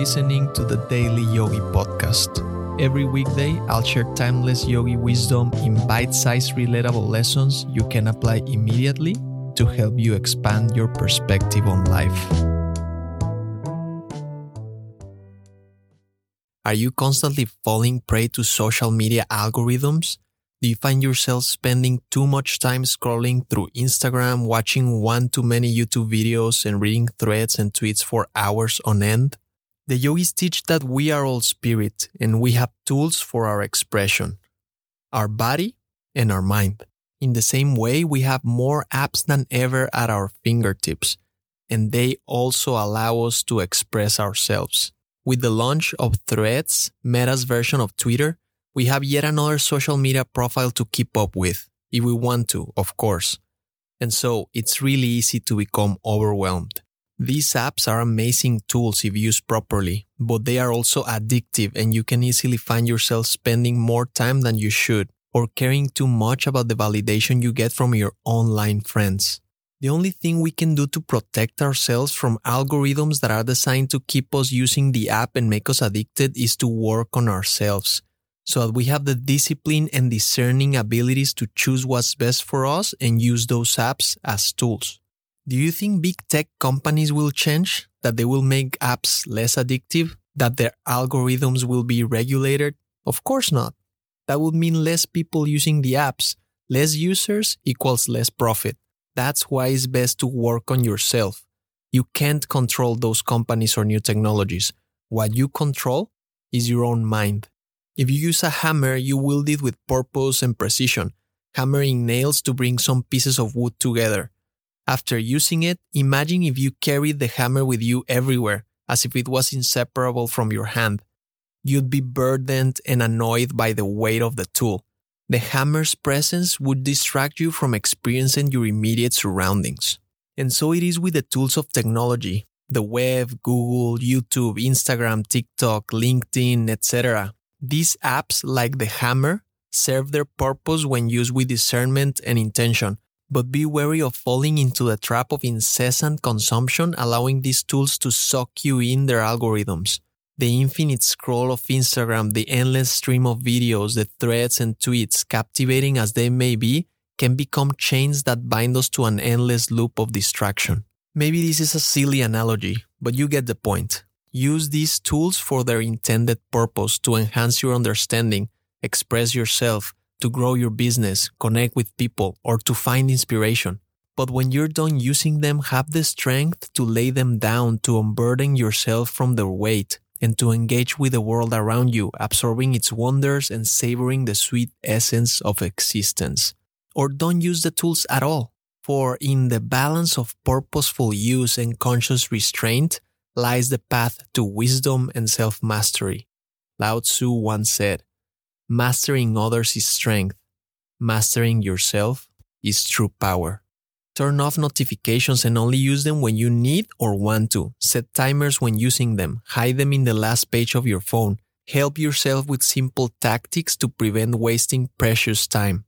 listening to the Daily Yogi Podcast. Every weekday, I'll share timeless yogi wisdom in bite sized, relatable lessons you can apply immediately to help you expand your perspective on life. Are you constantly falling prey to social media algorithms? Do you find yourself spending too much time scrolling through Instagram, watching one too many YouTube videos, and reading threads and tweets for hours on end? The yogis teach that we are all spirit and we have tools for our expression our body and our mind. In the same way, we have more apps than ever at our fingertips, and they also allow us to express ourselves. With the launch of Threads, Meta's version of Twitter, we have yet another social media profile to keep up with, if we want to, of course. And so it's really easy to become overwhelmed. These apps are amazing tools if used properly, but they are also addictive and you can easily find yourself spending more time than you should or caring too much about the validation you get from your online friends. The only thing we can do to protect ourselves from algorithms that are designed to keep us using the app and make us addicted is to work on ourselves so that we have the discipline and discerning abilities to choose what's best for us and use those apps as tools. Do you think big tech companies will change? That they will make apps less addictive? That their algorithms will be regulated? Of course not. That would mean less people using the apps. Less users equals less profit. That's why it's best to work on yourself. You can't control those companies or new technologies. What you control is your own mind. If you use a hammer, you wield it with purpose and precision, hammering nails to bring some pieces of wood together. After using it, imagine if you carried the hammer with you everywhere, as if it was inseparable from your hand. You'd be burdened and annoyed by the weight of the tool. The hammer's presence would distract you from experiencing your immediate surroundings. And so it is with the tools of technology the web, Google, YouTube, Instagram, TikTok, LinkedIn, etc. These apps, like the hammer, serve their purpose when used with discernment and intention, but be wary of falling into the trap of incessant consumption, allowing these tools to suck you in their algorithms. The infinite scroll of Instagram, the endless stream of videos, the threads and tweets, captivating as they may be, can become chains that bind us to an endless loop of distraction. Maybe this is a silly analogy, but you get the point. Use these tools for their intended purpose to enhance your understanding, express yourself, to grow your business, connect with people, or to find inspiration. But when you're done using them, have the strength to lay them down to unburden yourself from their weight and to engage with the world around you, absorbing its wonders and savoring the sweet essence of existence. Or don't use the tools at all, for in the balance of purposeful use and conscious restraint, lies the path to wisdom and self mastery. Lao Tzu once said, Mastering others is strength, mastering yourself is true power. Turn off notifications and only use them when you need or want to. Set timers when using them. Hide them in the last page of your phone. Help yourself with simple tactics to prevent wasting precious time.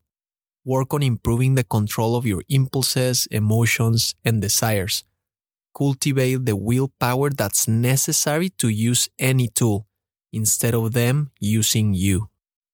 Work on improving the control of your impulses, emotions, and desires cultivate the willpower that's necessary to use any tool instead of them using you.